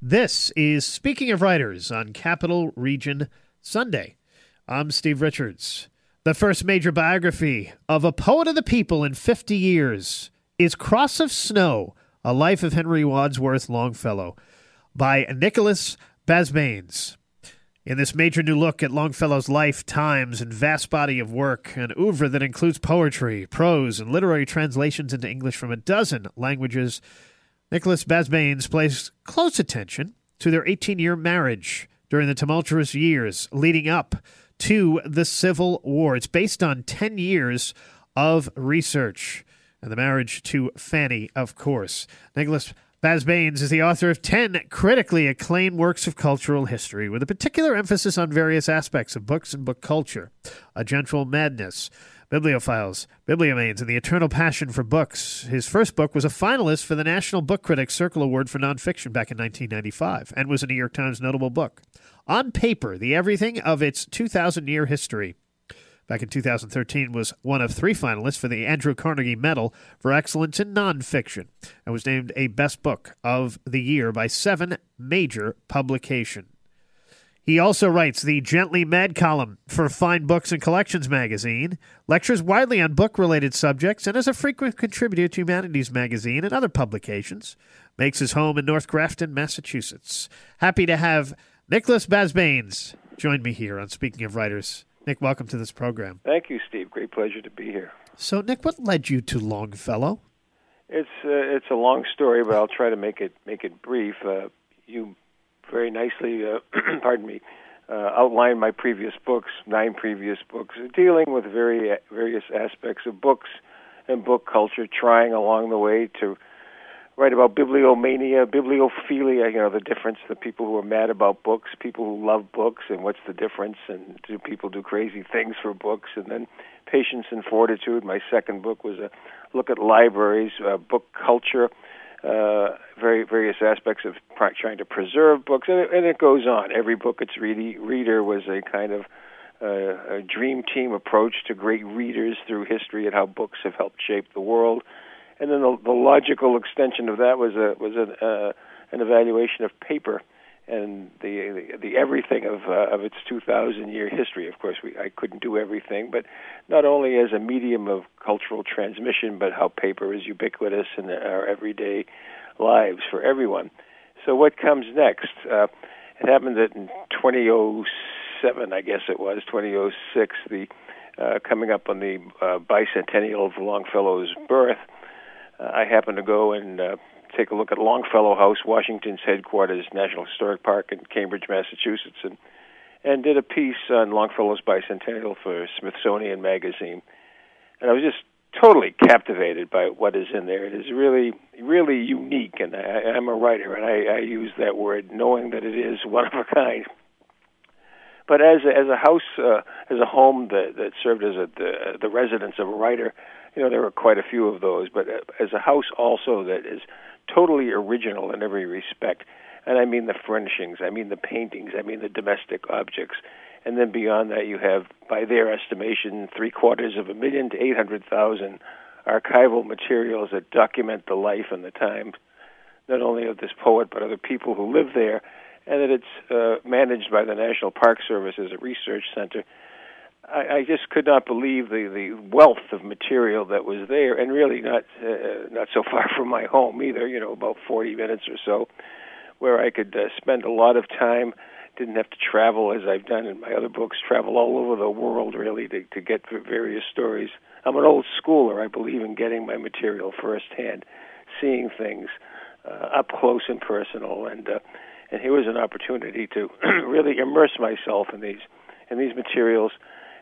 This is Speaking of Writers on Capital Region Sunday. I'm Steve Richards. The first major biography of a poet of the people in 50 years is Cross of Snow, A Life of Henry Wadsworth Longfellow by Nicholas Basbanes. In this major new look at Longfellow's life, times, and vast body of work, an oeuvre that includes poetry, prose, and literary translations into English from a dozen languages, Nicholas Basbanes plays close attention to their 18 year marriage during the tumultuous years leading up to the Civil War. It's based on 10 years of research and the marriage to Fanny, of course. Nicholas Basbanes is the author of 10 critically acclaimed works of cultural history, with a particular emphasis on various aspects of books and book culture A Gentle Madness, Bibliophiles, Bibliomanes, and the Eternal Passion for Books. His first book was a finalist for the National Book Critics Circle Award for Nonfiction back in 1995 and was a New York Times notable book. On paper, The Everything of its 2,000 year history. Back in 2013, was one of three finalists for the Andrew Carnegie Medal for Excellence in Nonfiction and was named a Best Book of the Year by seven major publications. He also writes the Gently Mad column for Fine Books and Collections magazine, lectures widely on book related subjects, and is a frequent contributor to Humanities magazine and other publications. Makes his home in North Grafton, Massachusetts. Happy to have Nicholas Basbanes join me here on Speaking of Writers. Nick, welcome to this program. Thank you, Steve. Great pleasure to be here. So, Nick, what led you to Longfellow? It's uh, it's a long story, but I'll try to make it make it brief. Uh, you very nicely, uh, pardon me, uh, outlined my previous books, nine previous books, dealing with very various aspects of books and book culture, trying along the way to write about bibliomania, bibliophilia, you know, the difference, the people who are mad about books, people who love books, and what's the difference, and do people do crazy things for books, and then Patience and Fortitude. My second book was a look at libraries, uh, book culture, uh, very various aspects of trying to preserve books, and it, and it goes on. Every book its read- reader was a kind of uh, a dream team approach to great readers through history and how books have helped shape the world. And then the, the logical extension of that was a was an uh, an evaluation of paper and the the, the everything of uh, of its 2,000 year history. Of course, we I couldn't do everything, but not only as a medium of cultural transmission, but how paper is ubiquitous in our everyday lives for everyone. So, what comes next? Uh, it happened that in 2007, I guess it was 2006, the uh, coming up on the uh, bicentennial of Longfellow's birth. Uh, I happened to go and uh, take a look at Longfellow House, Washington's headquarters, National Historic Park in Cambridge, Massachusetts, and and did a piece on Longfellow's bicentennial for Smithsonian Magazine. And I was just totally captivated by what is in there. It is really, really unique, and I, I'm a writer, and I, I use that word knowing that it is one of a kind. But as a, as a house, uh, as a home that, that served as a, the, the residence of a writer, you know there were quite a few of those. But as a house also that is totally original in every respect. And I mean the furnishings, I mean the paintings, I mean the domestic objects. And then beyond that, you have, by their estimation, three quarters of a million to 800,000 archival materials that document the life and the times, not only of this poet, but other people who live there. And that it's uh, managed by the National Park Service as a research center I, I just could not believe the the wealth of material that was there, and really not uh, not so far from my home either. You know, about 40 minutes or so, where I could uh, spend a lot of time. Didn't have to travel as I've done in my other books. Travel all over the world really to to get various stories. I'm an old schooler. I believe in getting my material firsthand, seeing things uh, up close and personal, and uh, and here was an opportunity to really immerse myself in these in these materials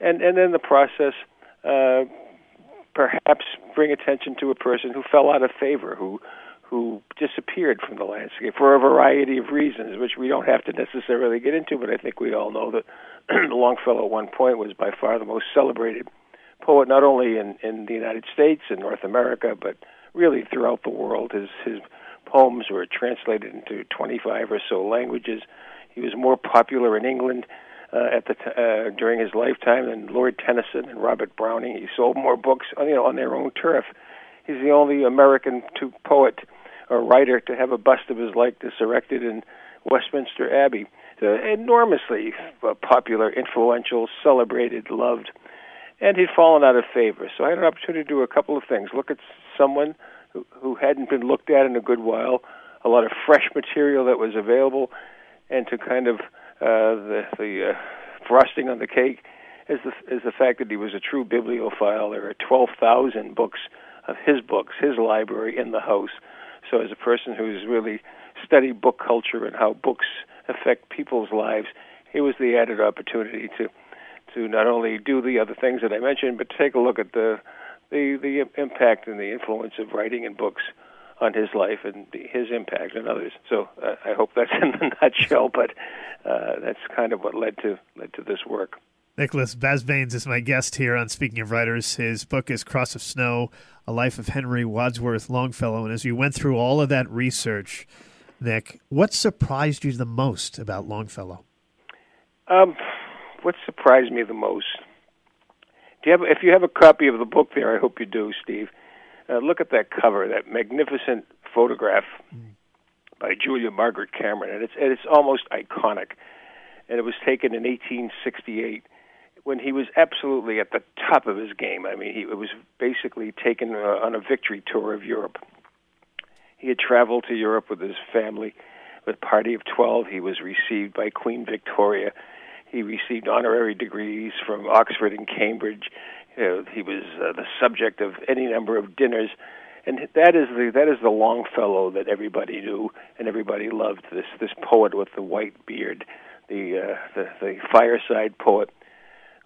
and and then the process uh, perhaps bring attention to a person who fell out of favor, who who disappeared from the landscape for a variety of reasons, which we don't have to necessarily get into, but I think we all know that Longfellow at one point was by far the most celebrated poet, not only in, in the United States and North America, but really throughout the world. His his poems were translated into 25 or so languages. He was more popular in England uh, at the t- uh, during his lifetime than Lord Tennyson and Robert Browning. He sold more books, uh, you know, on their own turf. He's the only American to poet a writer to have a bust of his likeness erected in Westminster Abbey. Uh, enormously popular, influential, celebrated, loved, and he'd fallen out of favor. So I had an opportunity to do a couple of things: look at someone who, who hadn't been looked at in a good while, a lot of fresh material that was available, and to kind of the the uh, frosting on the cake is the is the fact that he was a true bibliophile. There are twelve thousand books of his books, his library in the house. So as a person who's really studied book culture and how books affect people's lives, it was the added opportunity to to not only do the other things that I mentioned, but take a look at the the the impact and the influence of writing and books on his life and his impact on others. So uh, I hope that's in a nutshell, but uh, that's kind of what led to led to this work. Nicholas Basbanes is my guest here on Speaking of Writers. His book is Cross of Snow, A Life of Henry Wadsworth Longfellow. And as you went through all of that research, Nick, what surprised you the most about Longfellow? Um, what surprised me the most? Do you have, if you have a copy of the book there, I hope you do, Steve. Uh, look at that cover, that magnificent photograph by Julia Margaret Cameron, and it's and it's almost iconic and it was taken in 1868 when he was absolutely at the top of his game. I mean, he it was basically taken uh, on a victory tour of Europe. He had traveled to Europe with his family, with party of 12. He was received by Queen Victoria. He received honorary degrees from Oxford and Cambridge. You know, he was uh, the subject of any number of dinners and that is the that is the Longfellow that everybody knew and everybody loved. This this poet with the white beard, the uh, the, the fireside poet.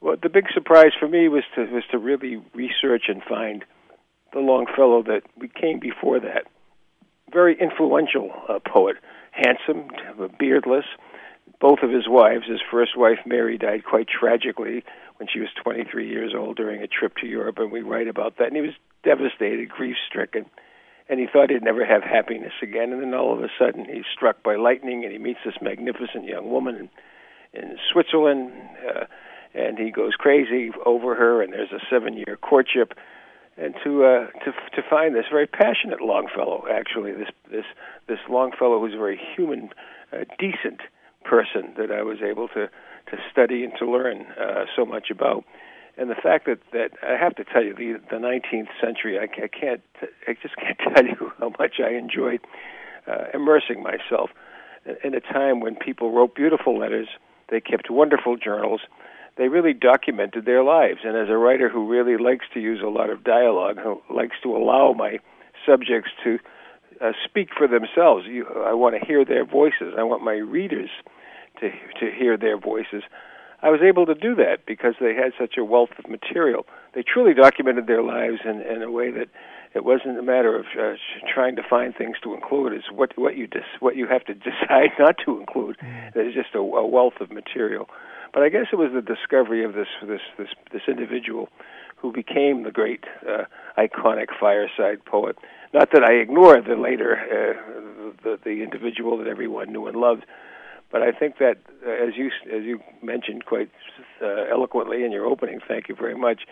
Well, the big surprise for me was to was to really research and find the Longfellow that we came before that. Very influential uh, poet, handsome, beardless. Both of his wives, his first wife Mary, died quite tragically when she was 23 years old during a trip to Europe, and we write about that. And he was devastated, grief stricken and he thought he'd never have happiness again. And then all of a sudden, he's struck by lightning, and he meets this magnificent young woman in, in Switzerland, uh, and he goes crazy over her. And there's a seven-year courtship, and to uh, to to find this very passionate Longfellow, actually, this this this Longfellow who's a very human, uh, decent person that I was able to to study and to learn uh, so much about. And the fact that that I have to tell you the the 19th century I, I can't I just can't tell you how much I enjoyed uh, immersing myself in a time when people wrote beautiful letters they kept wonderful journals they really documented their lives. And as a writer who really likes to use a lot of dialogue who likes to allow my subjects to uh, speak for themselves you, I want to hear their voices I want my readers to to hear their voices I was able to do that because they had such a wealth of material. They truly documented their lives in, in a way that it wasn't a matter of uh, trying to find things to include. It's what what you dis, what you have to decide not to include. Mm. There's just a, a wealth of material. But I guess it was the discovery of this this this this individual who became the great uh, iconic fireside poet. Not that I ignore the later uh, the the individual that everyone knew and loved, but I think that, uh, as you as you mentioned quite uh, eloquently in your opening, thank you very much,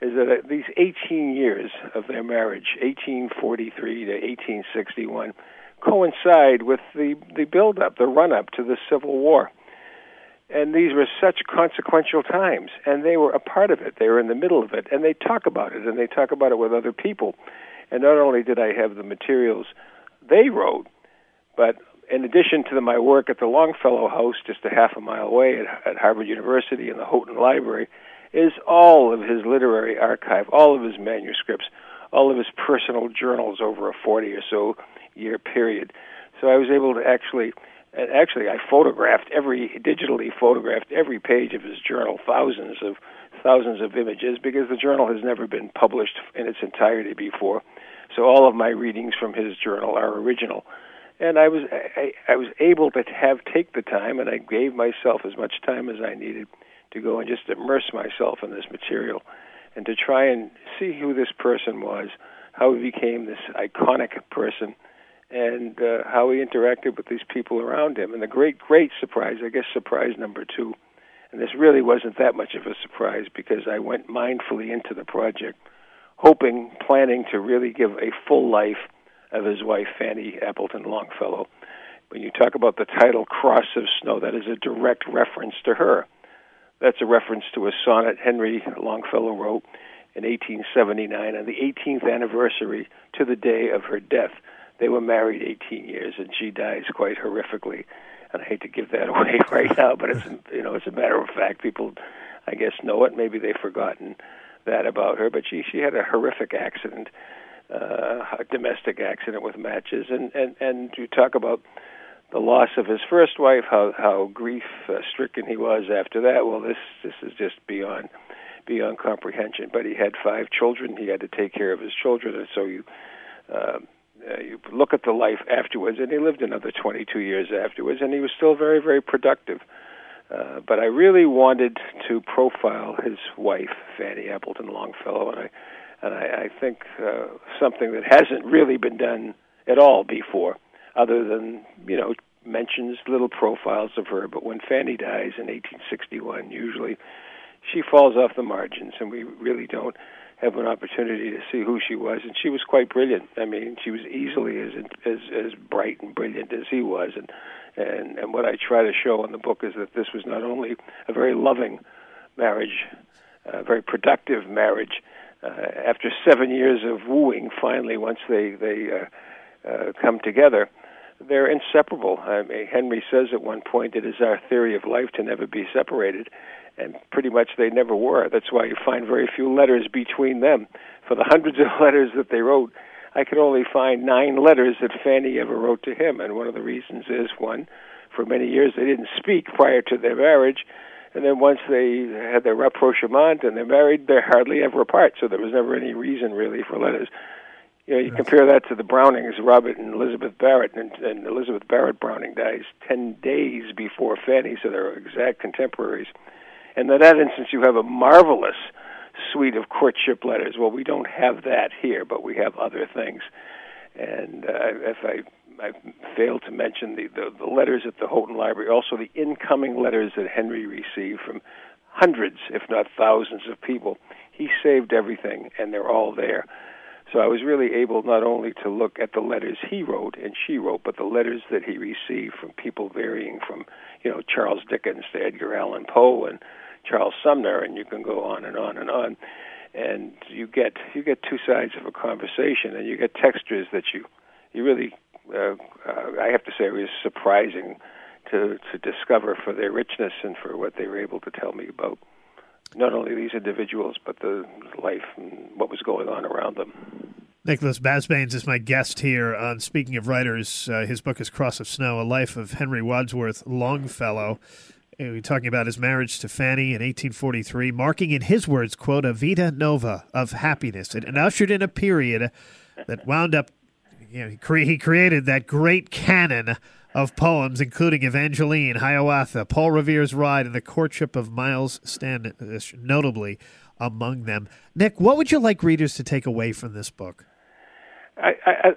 is that these 18 years of their marriage, 1843 to 1861, coincide with the the build up, the run up to the Civil War. And these were such consequential times, and they were a part of it. They were in the middle of it, and they talk about it, and they talk about it with other people. And not only did I have the materials they wrote, but in addition to the, my work at the Longfellow House, just a half a mile away at, at Harvard University in the Houghton Library, is all of his literary archive, all of his manuscripts, all of his personal journals over a 40 or so year period. So I was able to actually, actually, I photographed every, digitally photographed every page of his journal, thousands of thousands of images, because the journal has never been published in its entirety before. So all of my readings from his journal are original and I was I, I was able to have take the time, and I gave myself as much time as I needed to go and just immerse myself in this material, and to try and see who this person was, how he became this iconic person, and uh, how he interacted with these people around him. And the great, great surprise, I guess, surprise number two, and this really wasn't that much of a surprise because I went mindfully into the project, hoping, planning to really give a full life of his wife Fanny Appleton Longfellow. When you talk about the title Cross of Snow, that is a direct reference to her. That's a reference to a sonnet Henry Longfellow wrote in 1879 on the 18th anniversary to the day of her death. They were married 18 years, and she dies quite horrifically. And I hate to give that away right now, but it's you know it's a matter of fact. People, I guess, know it. Maybe they've forgotten that about her, but she she had a horrific accident, uh, a domestic accident with matches, and and and to talk about the loss of his first wife, how how grief uh, stricken he was after that. Well, this this is just beyond beyond comprehension. But he had five children; he had to take care of his children, and so you. Uh, uh, you look at the life afterwards, and he lived another 22 years afterwards, and he was still very, very productive. Uh, but I really wanted to profile his wife, Fanny Appleton Longfellow, and I and I, I think uh, something that hasn't really been done at all before, other than you know mentions little profiles of her. But when Fanny dies in 1861, usually she falls off the margins, and we really don't have an opportunity to see who she was. And she was quite brilliant. I mean, she was easily as as as bright and brilliant as he was, and and and what I try to show in the book is that this was not only a very loving marriage, a very productive marriage. Uh, after seven years of wooing, finally, once they they uh, uh, come together, they're inseparable. I mean, Henry says at one point, "It is our theory of life to never be separated," and pretty much they never were. That's why you find very few letters between them. For the hundreds of letters that they wrote, I could only find nine letters that Fanny ever wrote to him, and one of the reasons is one, for many years they didn't speak prior to their marriage, and then once they had their rapprochement and they're married, they're hardly ever apart. So there was never any reason really for letters. You know, you compare that to the Brownings, Robert and Elizabeth Barrett, and, and Elizabeth Barrett Browning dies ten days before Fanny, so they're exact contemporaries. And in that instance, you have a marvelous suite of courtship letters. Well, we don't have that here, but we have other things. And uh, if I I failed to mention the, the, the letters at the Houghton Library, also the incoming letters that Henry received from hundreds, if not thousands, of people. He saved everything, and they're all there. So I was really able not only to look at the letters he wrote and she wrote, but the letters that he received from people varying from, you know, Charles Dickens to Edgar Allan Poe and Charles Sumner, and you can go on and on and on. And you get you get two sides of a conversation, and you get textures that you you really uh, uh, I have to say it was surprising to to discover for their richness and for what they were able to tell me about not only these individuals but the life and what was going on around them. Nicholas Basbanes is my guest here on Speaking of Writers. Uh, his book is Cross of Snow, a life of Henry Wadsworth Longfellow. We're talking about his marriage to Fanny in 1843, marking, in his words, quote, a vita nova of happiness. It ushered in a period that wound up, you know, he, cre- he created that great canon of poems, including Evangeline, Hiawatha, Paul Revere's Ride, and The Courtship of Miles Standish, notably among them. Nick, what would you like readers to take away from this book? I, I,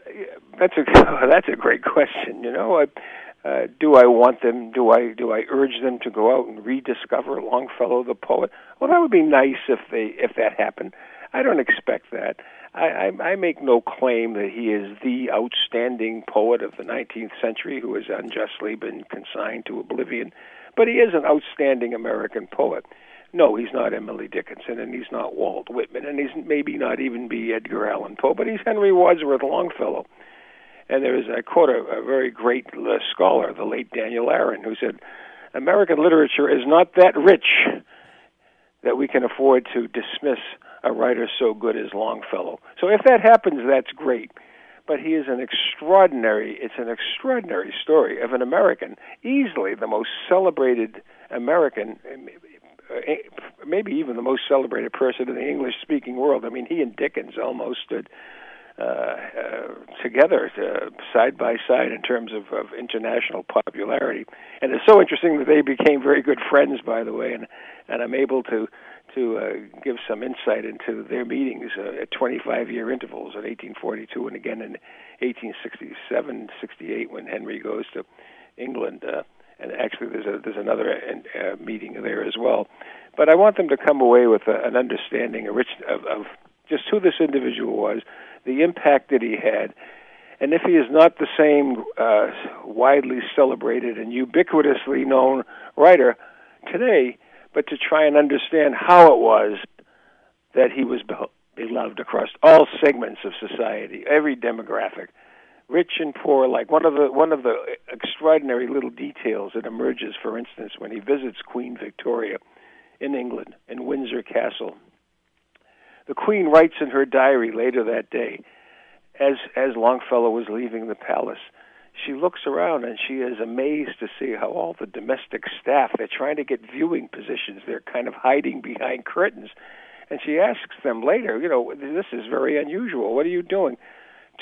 that's a that's a great question. You know, I, uh, do I want them? Do I do I urge them to go out and rediscover Longfellow the poet? Well, that would be nice if they if that happened. I don't expect that. I, I, I make no claim that he is the outstanding poet of the 19th century who has unjustly been consigned to oblivion, but he is an outstanding American poet. No, he's not Emily Dickinson, and he's not Walt Whitman, and he's maybe not even be Edgar Allan Poe, but he's Henry Wadsworth Longfellow. And there is, I quote a, a very great uh, scholar, the late Daniel Aaron, who said, American literature is not that rich that we can afford to dismiss a writer so good as Longfellow. So if that happens, that's great. But he is an extraordinary, it's an extraordinary story of an American, easily the most celebrated American, maybe even the most celebrated person in the English speaking world. I mean, he and Dickens almost stood uh, uh, together uh, side by side in terms of, of international popularity. And it's so interesting that they became very good friends, by the way. And and I'm able to to uh, give some insight into their meetings uh, at 25 year intervals in 1842 and again in 1867, 68 when Henry goes to England. Uh, and actually, there's a, there's another uh, meeting there as well. But I want them to come away with a, an understanding, a rich of, of just who this individual was, the impact that he had, And if he is not the same uh, widely celebrated and ubiquitously known writer today, but to try and understand how it was that he was beloved across all segments of society, every demographic, rich and poor Like One of the one of the extraordinary little details that emerges, for instance, when he visits Queen Victoria in England in Windsor Castle. The Queen writes in her diary later that day, as as Longfellow was leaving the palace, she looks around and she is amazed to see how all the domestic staff they're trying to get viewing positions. They're kind of hiding behind curtains. And she asks them later, you know, this is very unusual. What are you doing?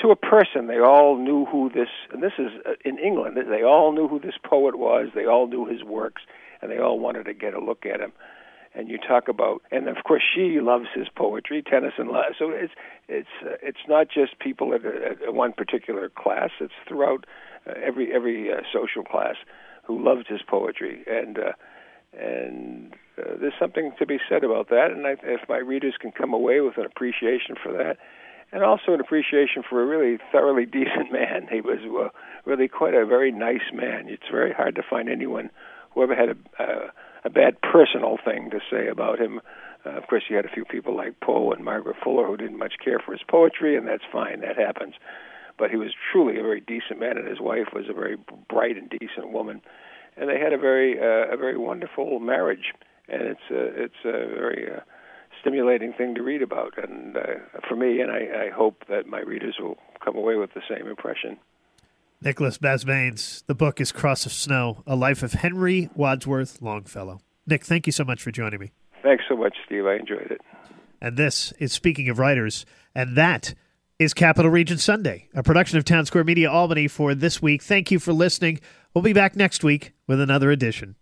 To a person, they all knew who this, and this is uh, in England, they all knew who this poet was. They all knew his works, and they all wanted to get a look at him and you talk about, and of course she loves his poetry, Tennyson. Loves, So it's it's uh, it's not just people at, a, at one particular class. It's throughout uh, every every uh, social class who loved his poetry, and uh, and uh, there's something to be said about that. And I, if my readers can come away with an appreciation for that, and also an appreciation for a really thoroughly decent man, he was uh, really quite a very nice man. It's very hard to find anyone who ever had a uh, a bad personal thing to say about him. Uh, of course, you had a few people like Poe and Margaret Fuller who didn't much care for his poetry, and that's fine. That happens. But he was truly a very decent man, and his wife was a very bright and decent woman, and they had a very uh, a very wonderful marriage. And it's a, it's a very uh, stimulating thing to read about, and uh, for me, and I, I hope that my readers will come away with the same impression. Nicholas Basbanes. The book is Cross of Snow, A Life of Henry Wadsworth Longfellow. Nick, thank you so much for joining me. Thanks so much, Steve. I enjoyed it. And this is Speaking of Writers, and that is Capital Region Sunday, a production of Town Square Media Albany for this week. Thank you for listening. We'll be back next week with another edition.